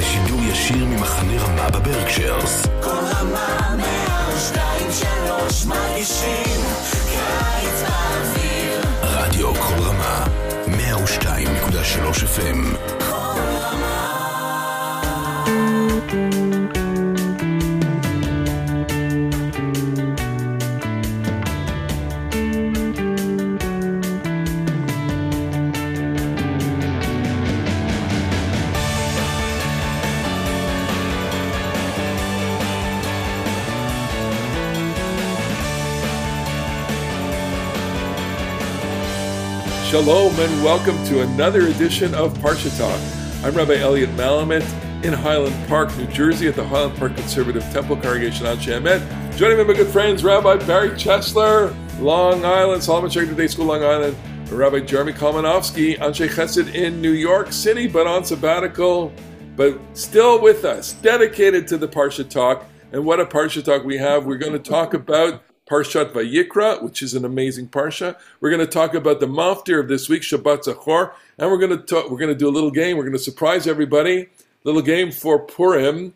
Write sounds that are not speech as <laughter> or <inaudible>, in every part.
לשידור ישיר ממחנה רמה בברקשיירס. כל רמה מהשתיים שלוש מרגישים קיץ באוויר רדיו כל רמה, 102.3 FM. כל רמה Shalom and welcome to another edition of Parsha Talk. I'm Rabbi Elliot Malamet in Highland Park, New Jersey, at the Highland Park Conservative Temple Congregation Anshe Emeth. Joining me, my good friends, Rabbi Barry Chesler, Long Island, Solomon Schechter Day School, Long Island, and Rabbi Jeremy Kalmanofsky, Anshe Chesed in New York City, but on sabbatical, but still with us, dedicated to the Parsha Talk. And what a Parsha Talk we have. We're going to talk about Parshat Vayikra, which is an amazing parsha. We're going to talk about the maftir of this week, Shabbat Zachor, and we're going to talk, we're going to do a little game. We're going to surprise everybody. Little game for Purim,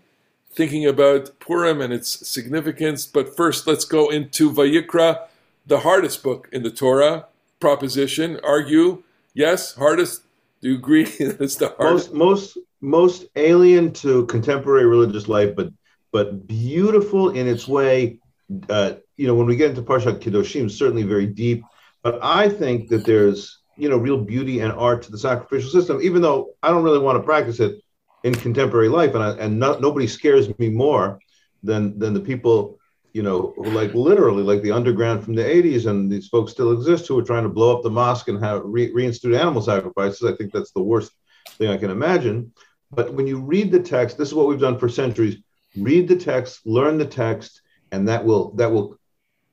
thinking about Purim and its significance. But first, let's go into Vayikra, the hardest book in the Torah. Proposition, argue, yes, hardest. Do you agree? <laughs> it's the hardest. most most most alien to contemporary religious life, but but beautiful in its way. Uh, you know, when we get into Parshat Kedoshim, certainly very deep. But I think that there's you know real beauty and art to the sacrificial system, even though I don't really want to practice it in contemporary life, and I, and not, nobody scares me more than than the people you know who like literally like the underground from the 80s and these folks still exist who are trying to blow up the mosque and have re- reinstitute animal sacrifices i think that's the worst thing i can imagine but when you read the text this is what we've done for centuries read the text learn the text and that will that will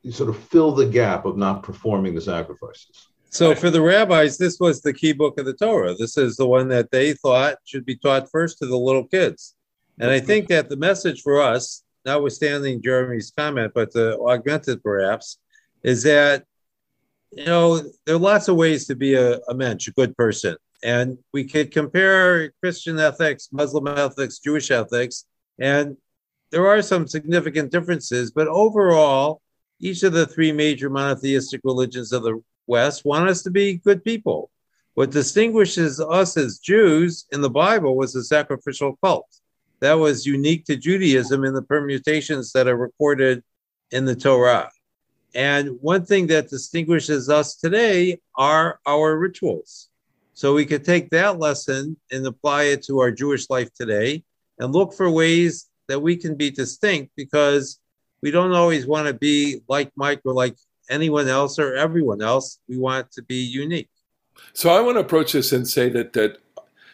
sort of fill the gap of not performing the sacrifices So for the rabbis, this was the key book of the Torah. This is the one that they thought should be taught first to the little kids. And I think that the message for us, notwithstanding Jeremy's comment, but to augment it perhaps, is that you know there are lots of ways to be a, a mensch, a good person. And we could compare Christian ethics, Muslim ethics, Jewish ethics, and there are some significant differences, but overall, each of the three major monotheistic religions of the West want us to be good people. What distinguishes us as Jews in the Bible was the sacrificial cult. That was unique to Judaism in the permutations that are recorded in the Torah. And one thing that distinguishes us today are our rituals. So we could take that lesson and apply it to our Jewish life today and look for ways that we can be distinct because we don't always want to be like Mike or like anyone else or everyone else. We want to be unique. So I want to approach this and say that that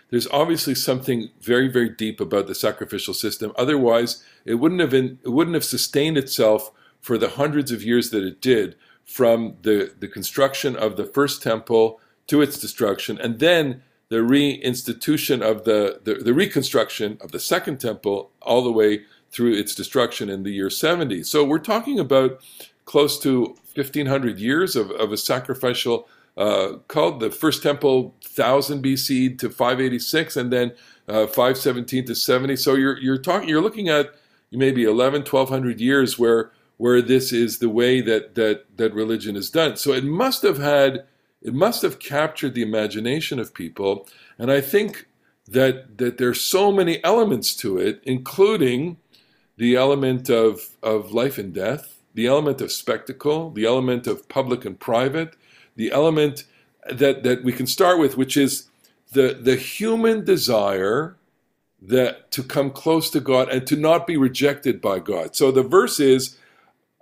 there's obviously something very very deep about the sacrificial system. Otherwise, it wouldn't have been it wouldn't have sustained itself for the hundreds of years that it did from the the construction of the first temple to its destruction and then the reinstitution of the, the the reconstruction of the second temple all the way through its destruction in the year 70. So we're talking about close to 1500 years of, of a sacrificial uh, called the first temple 1000 BC to 586 and then uh, 517 to 70 so you're you're talking you're looking at maybe 11 1200 years where where this is the way that that that religion is done so it must have had it must have captured the imagination of people and i think that that there's so many elements to it including the element of of life and death the element of spectacle the element of public and private the element that that we can start with, which is the the human desire that to come close to God and to not be rejected by God. So the verse is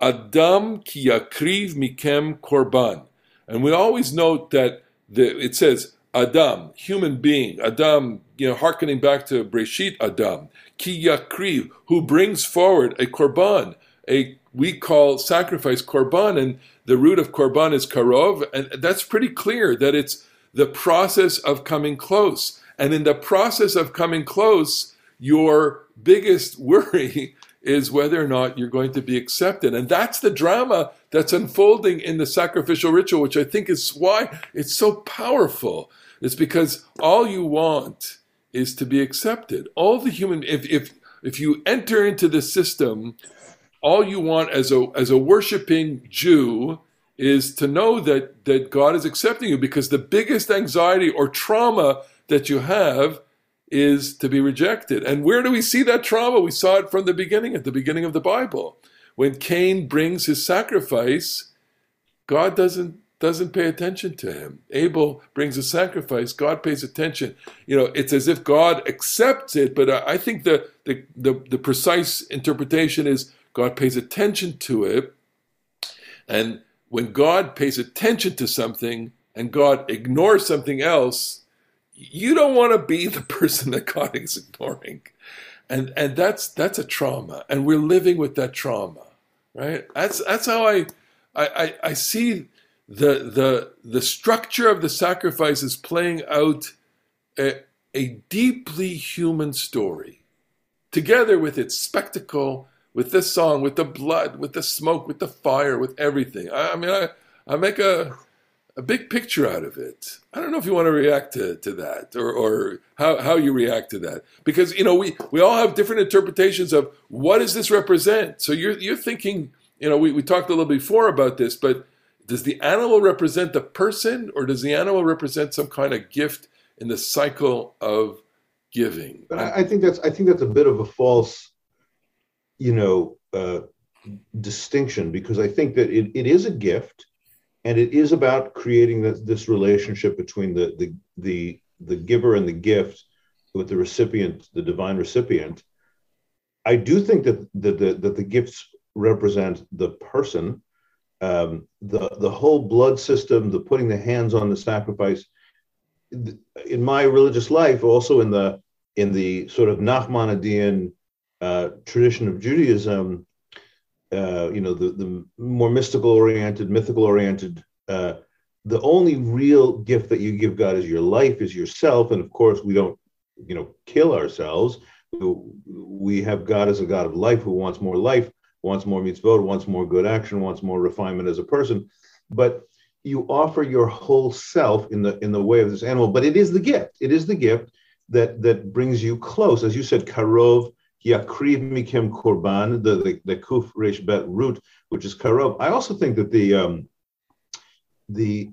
Adam ki yakriv mikem korban. And we always note that the, it says Adam, human being, Adam, you know, hearkening back to Breshit Adam, ki yakriv, who brings forward a korban, a we call sacrifice korban, and the root of korban is karov, and that's pretty clear that it's the process of coming close. And in the process of coming close, your biggest <laughs> worry is whether or not you're going to be accepted. And that's the drama that's unfolding in the sacrificial ritual, which I think is why it's so powerful. It's because all you want is to be accepted. All the human if if if you enter into the system, all you want as a as a worshiping Jew is to know that that God is accepting you because the biggest anxiety or trauma that you have is to be rejected. And where do we see that trauma? We saw it from the beginning, at the beginning of the Bible. When Cain brings his sacrifice, God doesn't doesn't pay attention to him. Abel brings a sacrifice, God pays attention. You know, it's as if God accepts it, but I think the the, the, the precise interpretation is God pays attention to it. And when God pays attention to something and God ignores something else, you don't want to be <laughs> the person that God is ignoring. And and that's that's a trauma. And we're living with that trauma. Right? That's that's how I I, I, see the the the structure of the sacrifice is playing out a, a deeply human story together with its spectacle with this song with the blood with the smoke with the fire with everything i, I mean I, I make a a big picture out of it. I don't know if you want to react to, to that or, or how, how you react to that. Because, you know, we, we all have different interpretations of what does this represent? So you're, you're thinking, you know, we, we talked a little before about this, but does the animal represent the person or does the animal represent some kind of gift in the cycle of giving? But I, I think that's I think that's a bit of a false, you know, uh, distinction because I think that it, it is a gift, and it is about creating this, this relationship between the, the the the giver and the gift with the recipient, the divine recipient. I do think that that the, that the gifts represent the person um, the the whole blood system, the putting the hands on the sacrifice. In my religious life, also in the in the sort of Nachmanidean uh, tradition of Judaism, uh, you know, the the more mystical oriented, mythical oriented. Uh, the only real gift that you give God is your life, is yourself, and of course, we don't, you know, kill ourselves. We have God as a God of life who wants more life wants more mitzvot, wants more good action, wants more refinement as a person. But you offer your whole self in the in the way of this animal. But it is the gift. It is the gift that that brings you close, as you said, karov yakriv mikem korban, the the, the kuf resh bet root, which is karov. I also think that the um, the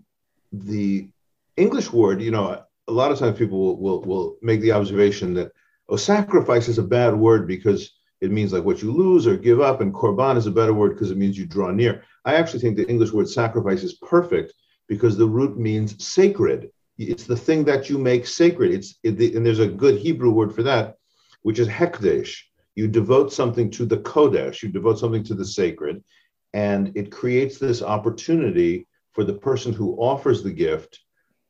the English word, you know, a lot of times people will, will, will make the observation that oh, sacrifice is a bad word because it means like what you lose or give up. And korban is a better word because it means you draw near. I actually think the English word sacrifice is perfect because the root means sacred. It's the thing that you make sacred. It's it, and there's a good Hebrew word for that, which is hekdesh. You devote something to the kodesh. You devote something to the sacred, and it creates this opportunity for the person who offers the gift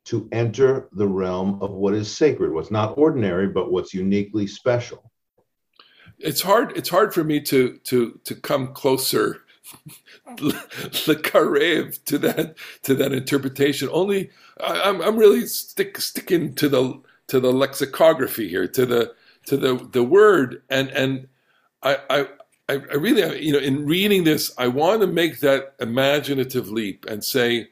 to enter the realm of what is sacred, what's not ordinary, but what's uniquely special it's hard it's hard for me to to to come closer <laughs> the karev to that to that interpretation only I, am I'm really stick, sticking to the to the lexicography here to the to the the word. And and I I I really, you know, in reading this, I want to make that imaginative leap and say,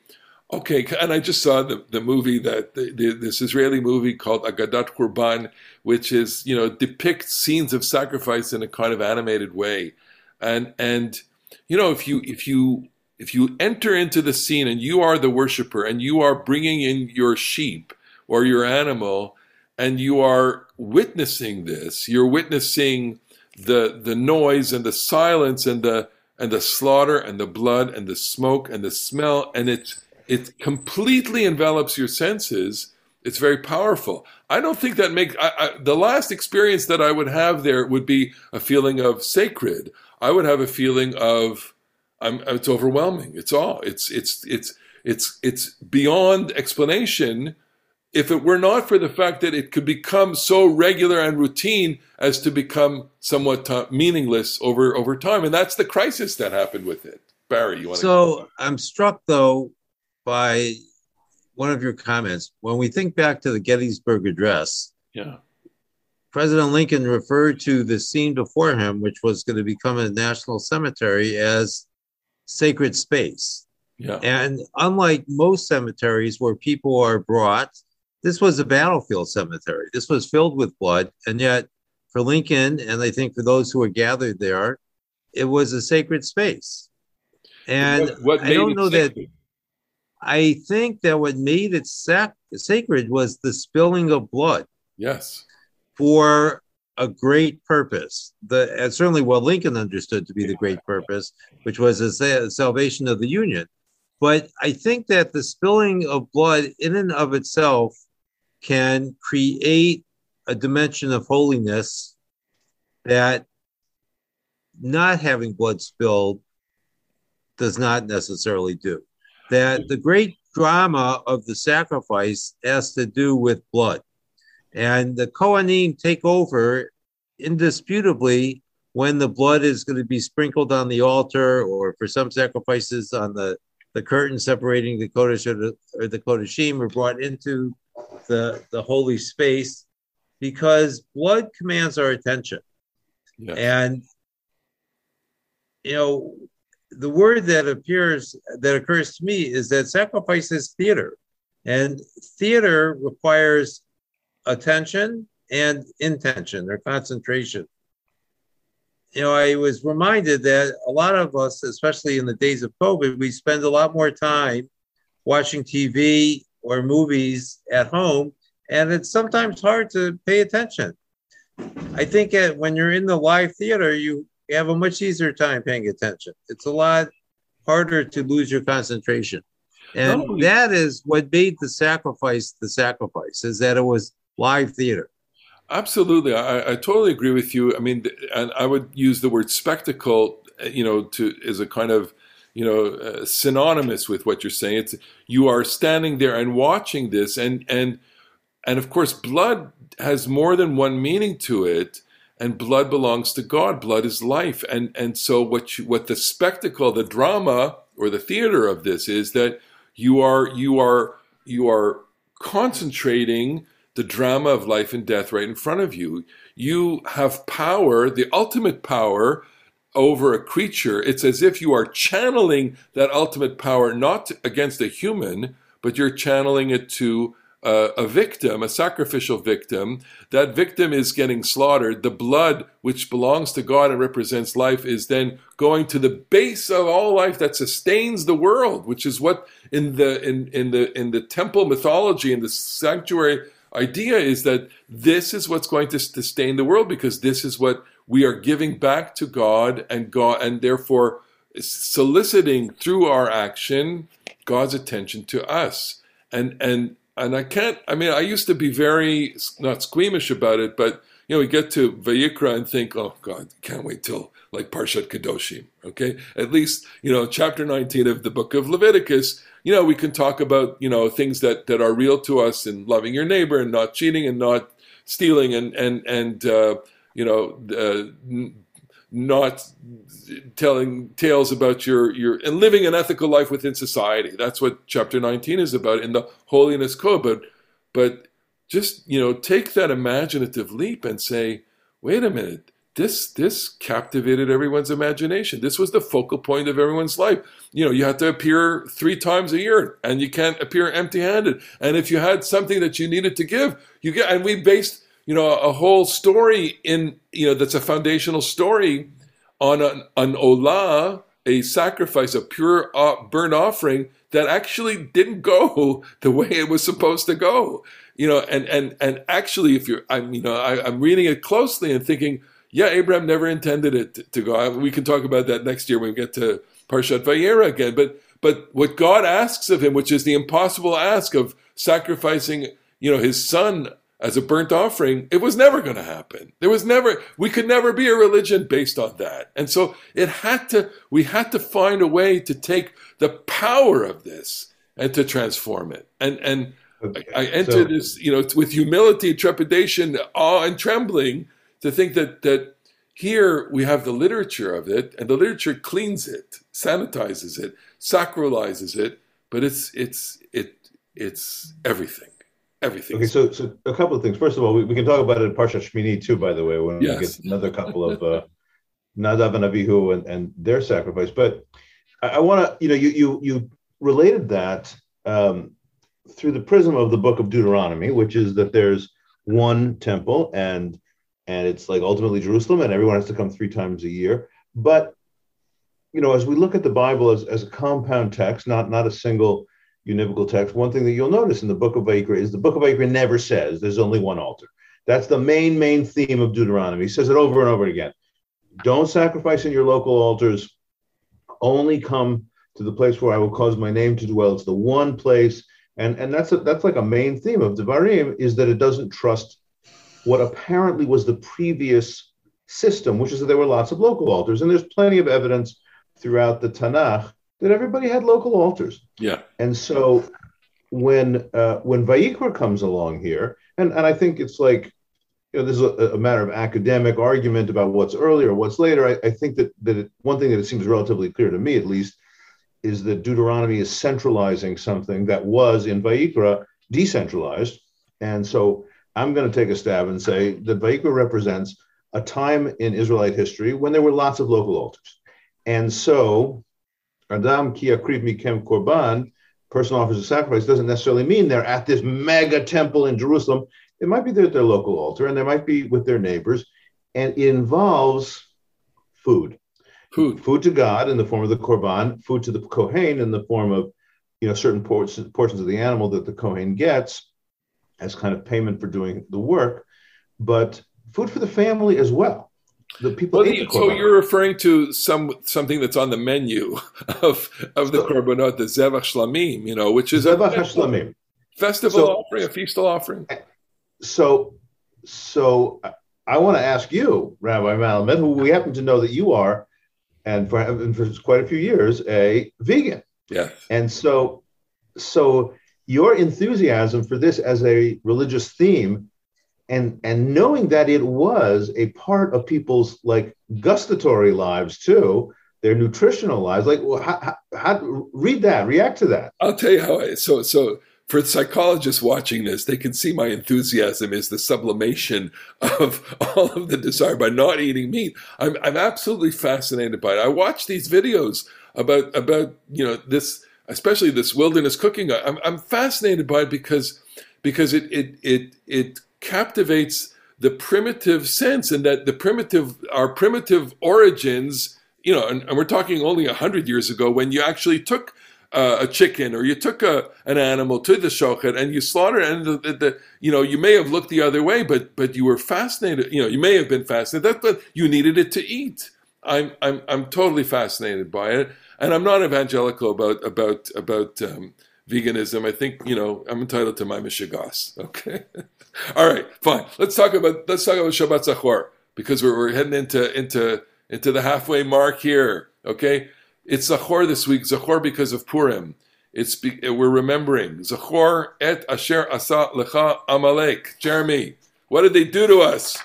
Okay, and I just saw the, the movie that the, the, this Israeli movie called Agadat Kurban, which is you know depicts scenes of sacrifice in a kind of animated way, and and you know if you if you if you enter into the scene and you are the worshiper and you are bringing in your sheep or your animal and you are witnessing this, you're witnessing the the noise and the silence and the and the slaughter and the blood and the smoke and the smell and it's it completely envelops your senses. It's very powerful. I don't think that makes the last experience that I would have there would be a feeling of sacred. I would have a feeling of I'm, it's overwhelming. It's all. It's it's it's it's it's beyond explanation. If it were not for the fact that it could become so regular and routine as to become somewhat t- meaningless over over time, and that's the crisis that happened with it. Barry, you want so to? So I'm struck though by one of your comments. When we think back to the Gettysburg Address, yeah, President Lincoln referred to the scene before him, which was going to become a national cemetery, as sacred space. Yeah. And unlike most cemeteries where people are brought this was a battlefield cemetery. This was filled with blood, and yet for Lincoln, and I think for those who were gathered there, it was a sacred space. And What- what I don't know that? I think that what made it sac- sacred was the spilling of blood Yes. for a great purpose. The and certainly what Lincoln understood to be the great purpose, which was the sa- salvation of the Union. But I think that the spilling of blood in and of itself can create a dimension of holiness that not having blood spilled does not necessarily do. That the great drama of the sacrifice has to do with blood. And the Kohanim take over indisputably when the blood is going to be sprinkled on the altar or for some sacrifices on the, the curtain separating the Kodesh or the, or the Kodeshim are brought into the, the holy space because blood commands our attention. Yes. And you know, the word that appears that occurs to me is that sacrifice is theater, and theater requires attention and intention or concentration. You know, I was reminded that a lot of us, especially in the days of COVID, we spend a lot more time watching TV or movies at home, and it's sometimes hard to pay attention. I think that when you're in the live theater, you have a much easier time paying attention. It's a lot harder to lose your concentration. And No. that is what made the sacrifice the sacrifice, is that it was live theater. Absolutely, I, I totally agree with you. I mean, and I would use the word spectacle, uh, you know, to as a kind of, you know, uh, synonymous with what you're saying. It's you are standing there and watching this, and and and of course, blood has more than one meaning to it, and blood belongs to God. Blood is life, and and so what you, what the spectacle, the drama, or the theater of this is that you are you are you are concentrating the drama of life and death right in front of you. You have power, the ultimate power over a creature. It's as if you are channeling that ultimate power not against a human, but you're channeling it to uh, a victim, a sacrificial victim. That victim is getting slaughtered. The blood, which belongs to God and represents life, is then going to the base of all life that sustains the world, which is what in the in, in the in the temple mythology in the sanctuary idea is that this is what's going to sustain the world because this is what we are giving back to God and God and therefore soliciting through our action God's attention to us. And and and I can't I mean I used to be very not squeamish about it, but you know, we get to Vayikra and think, oh God, can't wait till like Parshat Kedoshim. Okay, at least you know chapter 19 of the book of Leviticus. You know, we can talk about you know things that that are real to us and loving your neighbor and not cheating and not stealing and and and uh, you know uh, not telling tales about your your and living an ethical life within society. That's what chapter 19 is about in the holiness code. But but just you know take that imaginative leap and say, wait a minute, this this captivated everyone's imagination. This was the focal point of everyone's life. You know, you have to appear three times a year, and you can't appear empty-handed. And if you had something that you needed to give, you get. And we based you know a whole story in you know that's a foundational story on an, an olah, a sacrifice, a pure uh, burnt offering that actually didn't go <laughs> the way it was supposed to go. You know, and and and actually, if you're, I'm, you know, I, I'm reading it closely and thinking, yeah, Abraham never intended it to, to go. We can talk about that next year when we get to Parshat Vayera again. But but what God asks of him, which is the impossible ask of sacrificing, you know, his son as a burnt offering, it was never going to happen. There was never, we could never be a religion based on that. And so it had to, we had to find a way to take the power of this and to transform it. And, and Okay, I enter so- this, you know, with humility, trepidation, awe, and trembling to think that, that here we have the literature of it and the literature cleans it, sanitizes it, sacralizes it, but it's, it's, it, it's everything. Everything. Okay, so so a couple of things. First of all, we, we can talk about it in Parshat Shmini too. By the way, when we get another couple of uh, Nadav and Abihu and, and their sacrifice. But I, I want to, you know, you you you related that um, through the prism of the book of Deuteronomy, which is that there's one temple and and it's like ultimately Jerusalem, and everyone has to come three times a year. But you know, as we look at the Bible as, as a compound text, not not a single univocal text, one thing that you'll notice in the book of Vayikra is the book of Vayikra never says there's only one altar. That's the main main theme of Deuteronomy. He says it over and over again. Don't sacrifice in your local altars. Only come to the place where I will cause my name to dwell. It's the one place, and and that's a, that's like a main theme of Devarim is that it doesn't trust what apparently was the previous system, which is that there were lots of local altars, and there's plenty of evidence throughout the Tanakh that everybody had local altars. Yeah. And so when uh, when Vayikra comes along here, and, and I think it's like, you know, this is a, a matter of academic argument about what's earlier, what's later. I, I think that that it, one thing that it seems relatively clear to me, at least, is that Deuteronomy is centralizing something that was in Vayikra decentralized, and so I'm going to take a stab and say that Vayikra represents a time in Israelite history when there were lots of local altars. And so, Adam ki akriv mikem korban, person offers a sacrifice, doesn't necessarily mean they're at this mega temple in Jerusalem. It might be there at their local altar, and they might be with their neighbors. And it involves food. Food. Food to God in the form of the korban, food to the Kohen in the form of you know certain portions, portions of the animal that the Kohen gets as kind of payment for doing the work, but food for the family as well. The people. Well, the so you're referring to some something that's on the menu <laughs> of of the So- korbanot, the zevach shlamim, you know, which is a Zebach Hashlamim. festival So- offering, a feastal offering. Eh, so, so I- I want to ask you, Rabbi Malamet, who we happen to know that you are, and for, and for quite a few years, a vegan. Yeah. And so, so your enthusiasm for this as a religious theme, and and knowing that it was a part of people's like gustatory lives too, their nutritional lives. Like, well, how, how, how read that, react to that. I'll tell you how I so so for psychologists watching this, they can see my enthusiasm is the sublimation of <laughs> all of the desire by not eating meat. I'm I'm absolutely fascinated by it. I watch these videos about about you know this especially this wilderness cooking. I'm I'm fascinated by it because because it it it it captivates the primitive sense and that the primitive our primitive origins you know and, and we're talking only 100 years ago when you actually took uh, a chicken or you took a, an animal to the shochet and you slaughtered and the, the, the you know you may have looked the other way but but you were fascinated you know you may have been fascinated. That but you needed it to eat. I'm i'm i'm totally fascinated by it. And i'm not evangelical about about about um, veganism i think you know i'm entitled to my mishigas okay <laughs> all right fine let's talk about let's talk about shabbat zachor because we're, we're heading into into into the halfway mark here okay it's Zachor this week, Zachor because of Purim. It's we're remembering Zachor et Asher Asa Lecha Amalek. Jeremy, what did they do to us?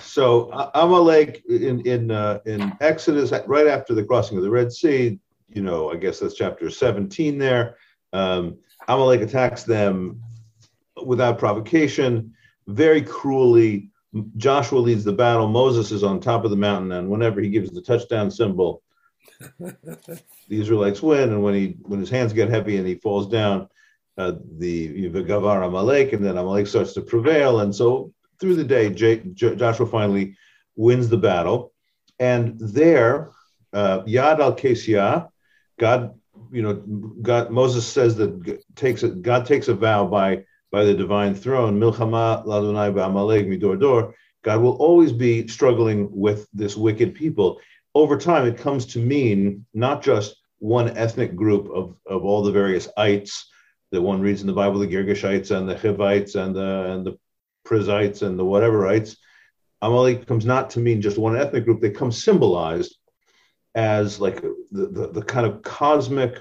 So Amalek in in uh, in Exodus, right after the crossing of the Red Sea, you know, I guess that's chapter 17 there. Um, Amalek attacks them without provocation, very cruelly. Joshua leads the battle. Moses is on top of the mountain, and whenever he gives the touchdown symbol, <laughs> the Israelites win. And when he when his hands get heavy and he falls down, uh, the Gavar Amalek, and then Amalek starts to prevail. And so through the day, J, J, Joshua finally wins the battle. And there, uh, Yad al Kesiyah, God, you know, God, Moses says that takes a, God takes a vow by by the divine throne, Milchama Ladonai Amalek Midor Dor. God will always be struggling with this wicked people. Over time, it comes to mean not just one ethnic group of, of all the various ites that one reads in the Bible, the Girgashites and the Hivites and the and the Perizzites and the whateverites. Amalek comes not to mean just one ethnic group, they come symbolized as like the, the, the kind of cosmic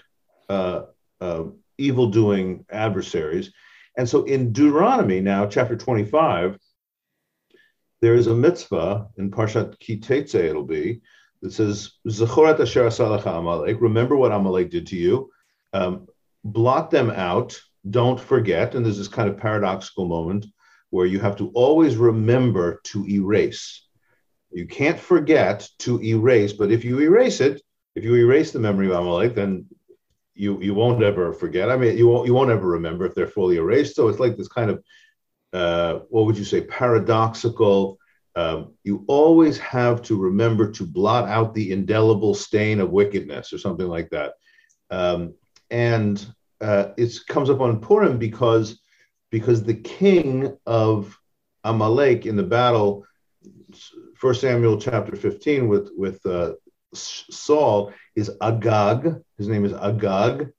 uh, uh, evil doing adversaries. And so in Deuteronomy, now chapter 25, there is a mitzvah in Parshat Ki Tetzeh, it'll be, that says, Zechorat asher Amalek, remember what Amalek did to you, um, blot them out, don't forget. And there's this kind of paradoxical moment where you have to always remember to erase. You can't forget to erase, but if you erase it, if you erase the memory of Amalek, then you you won't ever forget. I mean, you won't you won't ever remember if they're fully erased. So it's like this kind of uh, what would you say paradoxical. Um, you always have to remember to blot out the indelible stain of wickedness or something like that. Um, and uh, it comes up on Purim because because the king of Amalek in the battle, First Samuel chapter 15 with with uh, Saul is Agag. His name is Agag,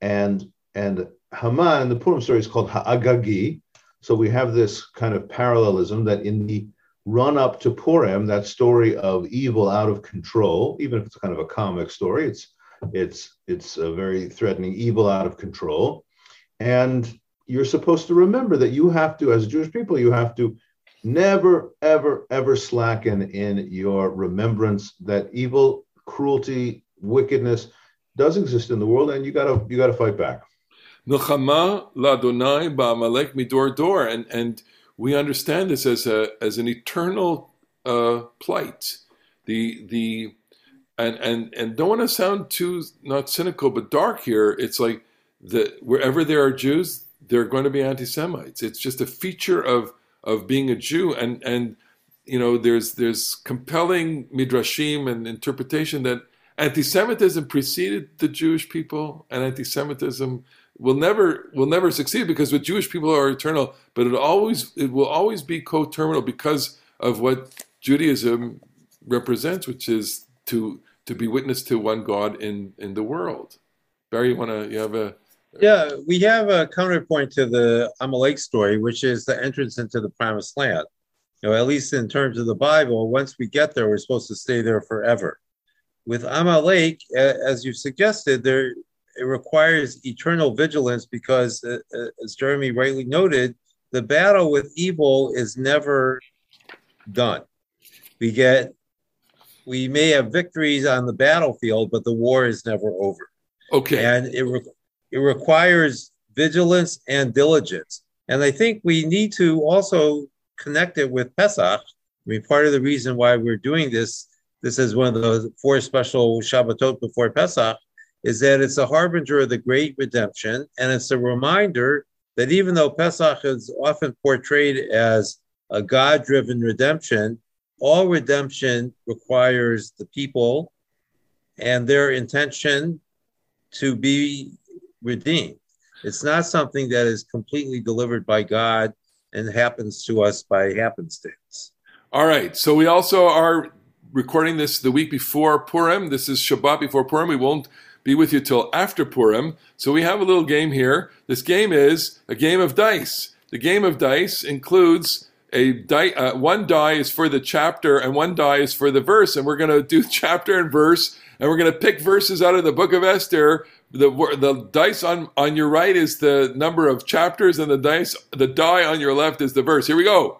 and and Haman the Purim story is called Ha'agagi. So we have this kind of parallelism that in the run up to Purim, that story of evil out of control, even if it's kind of a comic story, it's it's it's a very threatening evil out of control, and you're supposed to remember that you have to, as Jewish people, you have to never, ever, ever slacken in your remembrance that evil, cruelty, wickedness does exist in the world, and you gotta you gotta fight back. Midor dor, and and we understand this as a as an eternal uh, plight. The the and and and don't want to sound too not cynical but dark here. It's like that wherever there are Jews, there are going to be anti-Semites. It's just a feature of of being a Jew, and and you know there's there's compelling midrashim and interpretation that anti-Semitism preceded the Jewish people, and anti-Semitism will never will never succeed because the Jewish people are eternal, but it always it will always be co-terminal because of what Judaism represents, which is to to be witness to one God in in the world. Barry, you want to you have a yeah, we have a counterpoint to the Amalek story, which is the entrance into the promised land. You know, at least in terms of the Bible, once we get there, we're supposed to stay there forever. With Amalek, as you've suggested, there it requires eternal vigilance because, uh, uh, as Jeremy rightly noted, the battle with evil is never done. We get, we may have victories on the battlefield, but the war is never over. Okay. And it, re- it requires vigilance and diligence. And I think we need to also connect it with Pesach. I mean, part of the reason why we're doing this, this is one of the four special Shabbatot before Pesach, is that it's a harbinger of the great redemption. And it's a reminder that even though Pesach is often portrayed as a God driven redemption, all redemption requires the people and their intention to be redeemed. It's not something that is completely delivered by God and happens to us by happenstance. All right. So we also are recording this the week before Purim. This is Shabbat before Purim. We won't be with you till after Purim. So we have a little game here. This game is a game of dice. The game of dice includes a die. Uh, one die is for the chapter, and one die is for the verse. And we're going to do <laughs> chapter and verse, and we're going to pick verses out of the Book of Esther the the dice on on your right is the number of chapters, and the dice the die on your left is the verse. Here we go.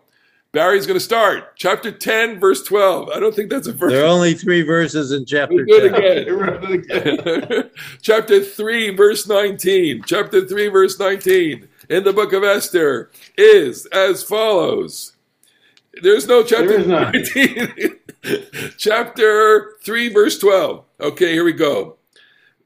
Barry's going to start chapter ten, verse twelve. I don't think that's a verse. There are only three verses in chapter. Do it again. <laughs> chapter three, verse nineteen. Chapter three, verse nineteen in the book of Esther is as follows. There's no chapter There is not. 19. <laughs> chapter 3, verse 12. Okay, here we go.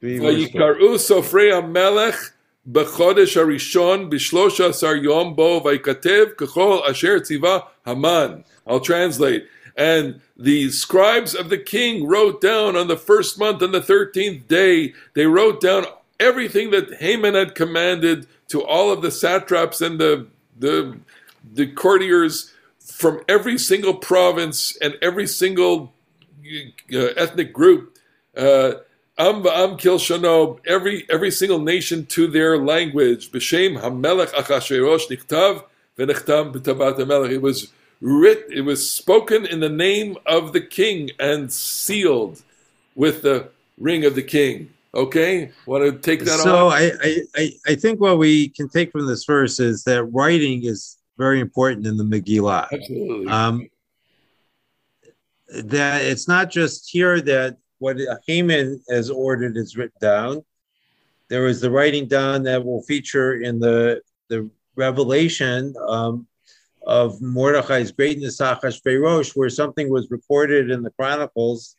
ויקראו סופרי המלך בחודש הראשון בשלוש עשר יום בו ויכתב ככל אשר ציווה המן. I'll translate. And the scribes of the king wrote down on the first month on the thirteenth day, they wrote down everything that Haman had commanded to all of the satraps and the the, the courtiers from every single province and every single uh, ethnic group. Uh, Am va'am kil shano, every every single nation to their language. B'shem hamelech achashverosh nichtav v'nichtam b'tavat hamelech. It was writ, it was spoken in the name of the king and sealed with the ring of the king. Okay, want to take that So on? I, I, I, I think what we can take from this verse is that writing is very important in the Megillah. Absolutely. Um, that it's not just here that what Haman has ordered is written down. There is the writing down that will feature in the the revelation um, of Mordechai's greatness, Achashverosh, where something was recorded in the Chronicles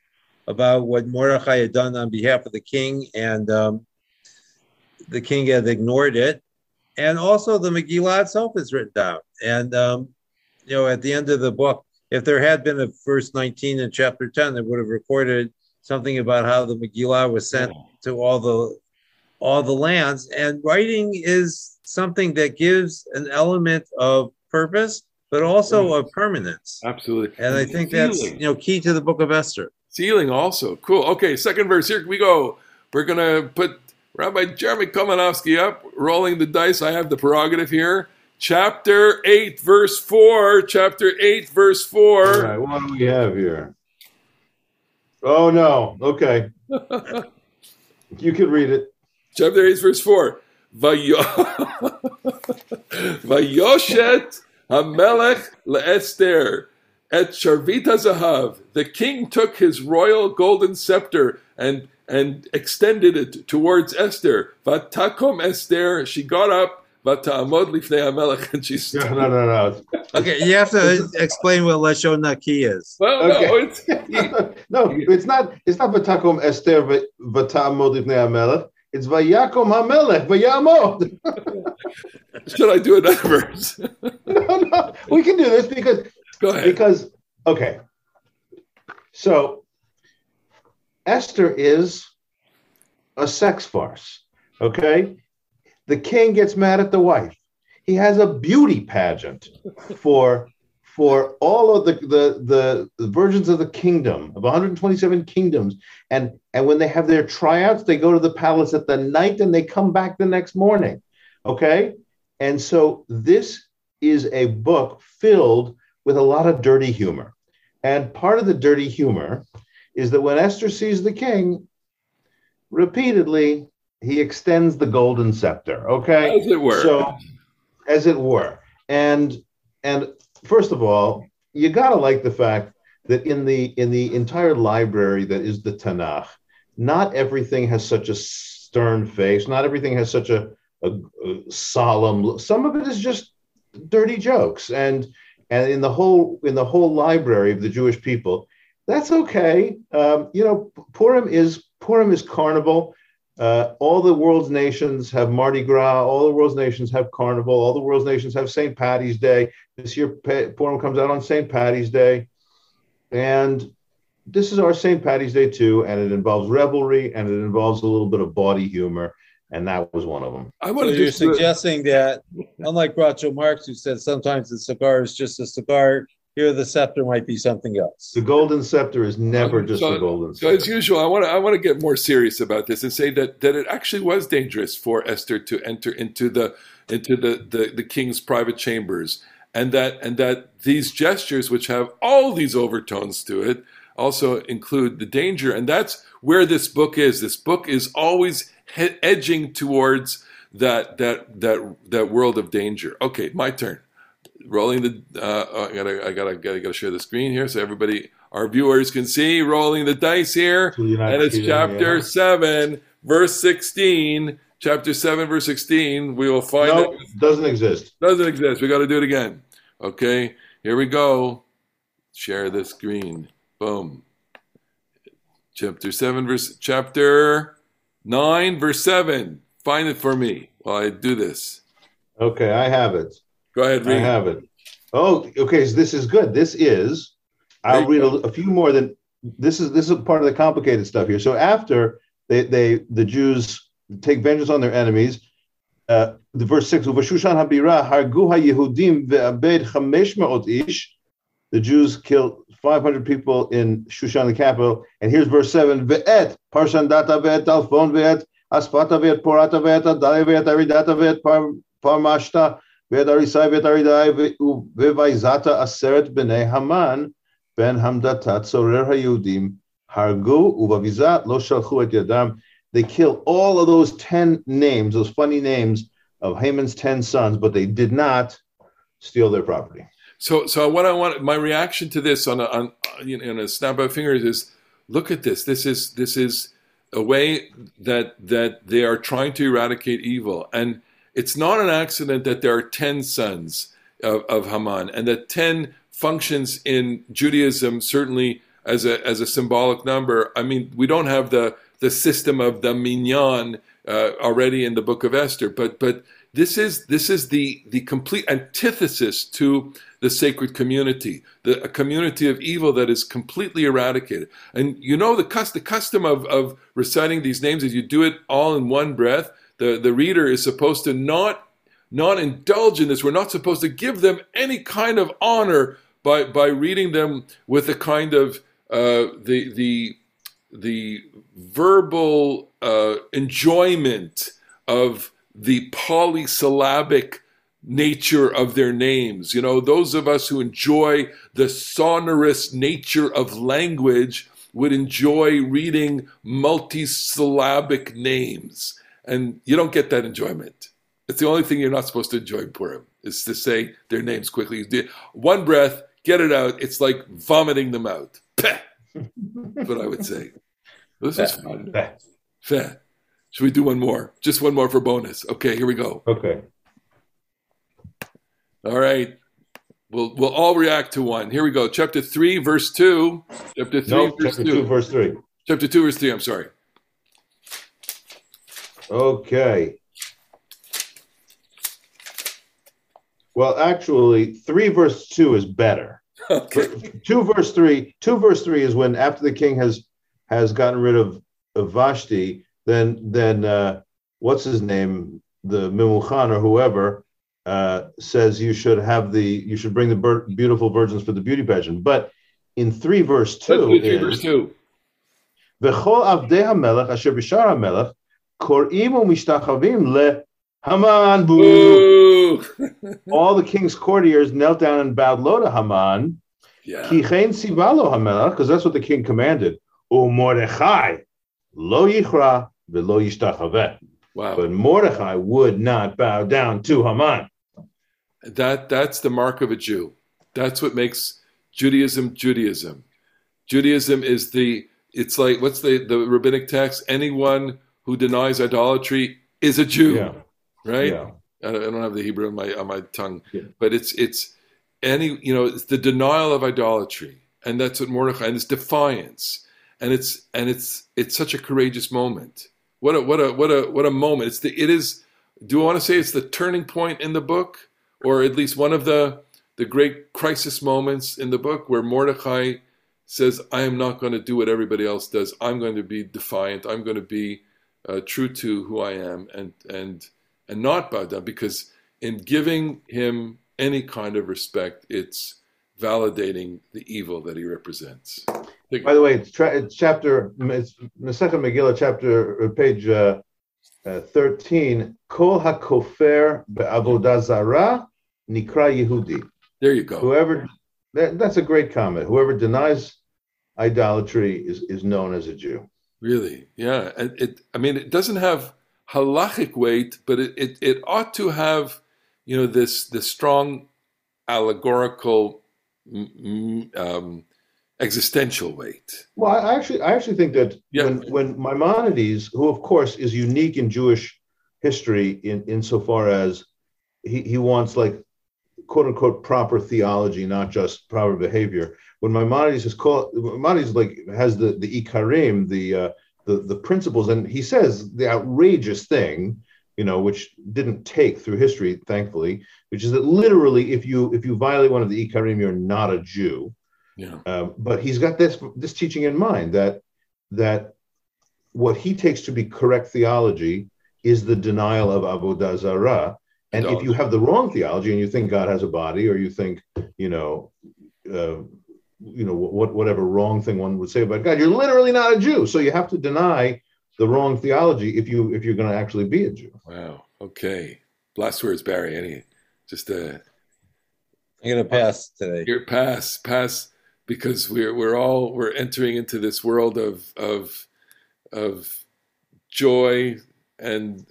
about what Mordechai had done on behalf of the king, and um, the king had ignored it, and also the Megillah itself is written down. And um, you know, at the end of the book, if there had been a verse 19 in chapter 10, that would have recorded something about how the Megillah was sent to all the all the lands. And writing is something that gives an element of purpose, but also of permanence. Absolutely. And I think that's you know key to the book of Esther. Sealing also. Cool. Okay, second verse. Here we go. We're going to put Rabbi Jeremy Kalmanofsky up, rolling the dice. I have the prerogative here. Chapter 8, verse 4. Chapter 8, verse 4. All right, what do we have here? Oh no. Okay. <laughs> you can read it. Chapter 8, verse 4. Vayo- <laughs> Vayoshet Hamelech leEsther et Sharvita Zahav. The king took his royal golden scepter and and extended it towards Esther. Vatakom Esther. She got up. Vataamod lifnei Hamelech, and she No, no, no, no. Okay, you have to explain what Lashon Naki is. Well, no, it's, <laughs> no, it's not. It's not v'takom Esther v'tamod lifnei hamelech. It's vayakom hamelech v'yamod. <laughs> should I do another <laughs> verse? no, no, we can do this because Go ahead. because okay. So Esther is a sex farce. Okay, the king gets mad at the wife. He has a beauty pageant for for all of the the the, virgins of the kingdom of 127 kingdoms and and when they have their tryouts they go to the palace at the night and they come back the next morning okay and so this is a book filled with a lot of dirty humor and part of the dirty humor is that when esther sees the king repeatedly he extends the golden scepter okay? As it were. so as it were. And and first of all you got to like the fact that in the in the entire library that is the tanakh not everything has such a stern face not everything has such a, a, a solemn some of it is just dirty jokes. And and in the whole in the whole library of the jewish people that's okay um, you know purim is purim is carnival uh, all the world's nations have Mardi Gras. All the world's nations have Carnival. All the world's nations have St. Patty's Day. This year, Purim comes out on St. Patty's Day, and this is our St. Patty's Day too. And it involves revelry and it involves a little bit of bawdy humor, and that was one of them. I So want to you're just suggesting that, unlike Groucho Marx, who said sometimes the cigar is just a cigar, here the scepter might be something else. The golden scepter is never just So- a golden scepter. So as usual, I want to I want to get more serious about this and say that that it actually was dangerous for Esther to enter into the into the the, the king's private chambers, and that and that these gestures, which have all these overtones to it, also include the danger, and that's where this book is. This book is always he- edging towards that that that that world of danger. Okay, my turn rolling the uh, oh, I gotta I gotta gotta gotta share the screen here so everybody our viewers can see rolling the dice here. So and it's chapter yeah. 7 verse 16 chapter 7 verse 16 we will find No, it doesn't exist. doesn't exist. We got to do it again. Okay here we go. Share the screen. Boom. Chapter 7 verse chapter 9 verse 7 find it for me while I do this. Okay, I have it. Go ahead I have it. Oh, okay. So this is good. This is. I'll read a, a few more than this is. This is part of the complicated stuff here. So after they, they the Jews take vengeance on their enemies, uh, the verse six. "Uvashushan habira hargu haYehudim ve'abed chamesh me'ot ish." The Jews killed 500 people in Shushan, the capital. And here's verse seven. Ve'et parshandata ve'et dalfon ve'et aspata ve'et porata ve'et adaya ve'et aridata ve'et par, parmashta ואת אריסאי ואת ארידאי וויזת עשרת בני המן בן המדתה צורר היהודים הרגו ובביזה לא שלחו את ידם. They kill all of those 10 names, those funny names of Haman's 10 sons, but they did not steal their property. So, so what I want, my reaction to this on a, on you know, in a snap of fingers is, look at this. This is this is a way that that they are trying to eradicate evil, and it's not an accident that there are ten sons of, of Haman, and that ten functions in Judaism certainly as a as a symbolic number. I mean, we don't have the the system of the minyan uh, already in the book of Esther. But but this is this is the the complete antithesis to the sacred community, the a community of evil that is completely eradicated. And you know the the custom of of reciting these names is you do it all in one breath. The the reader is supposed to not not indulge in this. We're not supposed to give them any kind of honor by by reading them with a kind of uh, the the the verbal uh, enjoyment of the polysyllabic nature of their names. You know, those of us who enjoy the sonorous nature of language would enjoy reading multisyllabic names. And you don't get that enjoyment. It's the only thing you're not supposed to enjoy in Purim, is to say their names quickly. One breath, get it out. It's like vomiting them out. Peh. That's what I would say. This is fun. Fair. Should we do one more? Just one more for bonus. Okay, here we go. Okay. All right. We'll we'll all react to one. Here we go. Chapter three, verse two. Chapter three, No, verse chapter two. two, verse three. Chapter two, verse three. I'm sorry. Okay. Well, actually, three verse two is better. <laughs> Okay. Two verse three. Two verse three is when after the king has has gotten rid of, of Vashti, then then uh, what's his name, the Memuchan or whoever, uh, says you should have the you should bring the beautiful virgins for the beauty pageant. But in three verse two, three is, verse two. V'chol avdei hamelech asher b'shar Le Haman. All the king's courtiers knelt down and bowed low to Haman. Yeah. Because that's what the king commanded. Mordechai lo yichra velo. Wow. But Mordechai would not bow down to Haman. That that's the mark of a Jew. That's what makes Judaism Judaism. Judaism is the it's like what's the the rabbinic text? Anyone who denies idolatry is a Jew, Yeah. right? Yeah. I don't I don't have the Hebrew on my on my tongue, Yeah. but it's it's any you know it's the denial of idolatry, and that's what Mordechai and it's defiance, and it's and it's it's such a courageous moment. What a what a what a what a moment! It's the it is. Do I want to say it's the turning point in the book, or at least one of the the great crisis moments in the book where Mordechai says, "I am not going to do what everybody else does. I'm going to be defiant. I'm going to be uh, true to who I am, and and and not bow down because in giving him any kind of respect, it's validating the evil that he represents. By the way, it's, tra- it's chapter, it's Masechet Megillah, chapter, uh, page uh, uh, 13. Kol hakofer be'avodah nikra Yehudi. there you go. Whoever, that, that's a great comment. Whoever denies idolatry is, is known as a Jew. Really, yeah. And it, I mean, it doesn't have halachic weight, but it, it, it ought to have, you know, this this strong allegorical, um, existential weight. Well, I I actually, I actually think that Yeah. when, when Maimonides, who of course is unique in Jewish history in insofar as he, he wants like quote unquote proper theology, not just proper behavior. When Maimonides is called, Maimonides like has the the ikarim, the uh, the the principles, and he says the outrageous thing, you know, which didn't take through history, thankfully, which is that literally, if you if you violate one of the ikarim, you're not a Jew. Yeah, Um, but he's got this this teaching in mind that that what he takes to be correct theology is the denial of avodah zarah. And if you have the wrong theology and you think God has a body, or you think you know, uh, you know what whatever wrong thing one would say about God, you're literally not a Jew. So you have to deny the wrong theology if you if you're going to actually be a Jew. wow. Okay. Last words, Barry. Any just uh, I'm gonna pass today. your pass, pass, because we're we're all we're entering into this world of of of joy and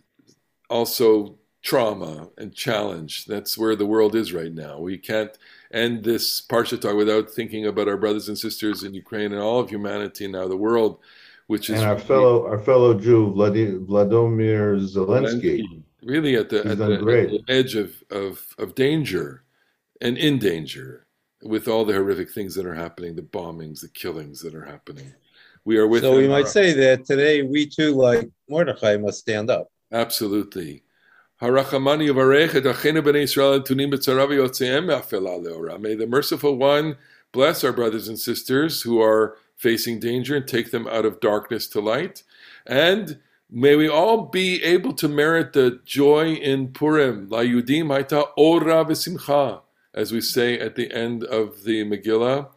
also trauma and challenge. That's where the world is right now. We can't end this Parsha talk without thinking about our brothers and sisters in Ukraine and all of humanity now, the world, which is And our fellow our fellow Jew Vladimir Zelensky. really at the, at the, at the edge of, of, of danger and in danger with all the horrific things that are happening, the bombings, the killings that are happening. We are with So we him. might say that today we too, like Mordechai, must stand up. Absolutely. Harachamani Yavarech et Achenu b'nei Yisrael Tunim b'tzara v'yotzeim me'afela le'ora. May the merciful one bless our brothers and sisters who are facing danger and take them out of darkness to light. And may we all be able to merit the joy in Purim. La Yudim haita ora v'simcha. As we say at the end of the Megillah,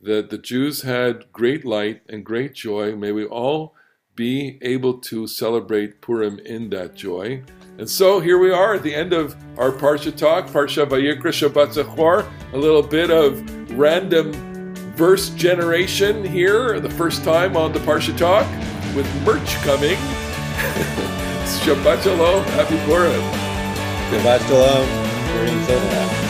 that the Jews had great light and great joy. May we all be able to celebrate Purim in that joy. And so here we are at the end of our Parsha talk, Parsha Vayikra Shabbat Zachor, a little bit of random verse generation here, the first time on the Parsha talk, with merch coming. <laughs> Shabbat Shalom, Happy Purim. Shabbat Shalom. Purim.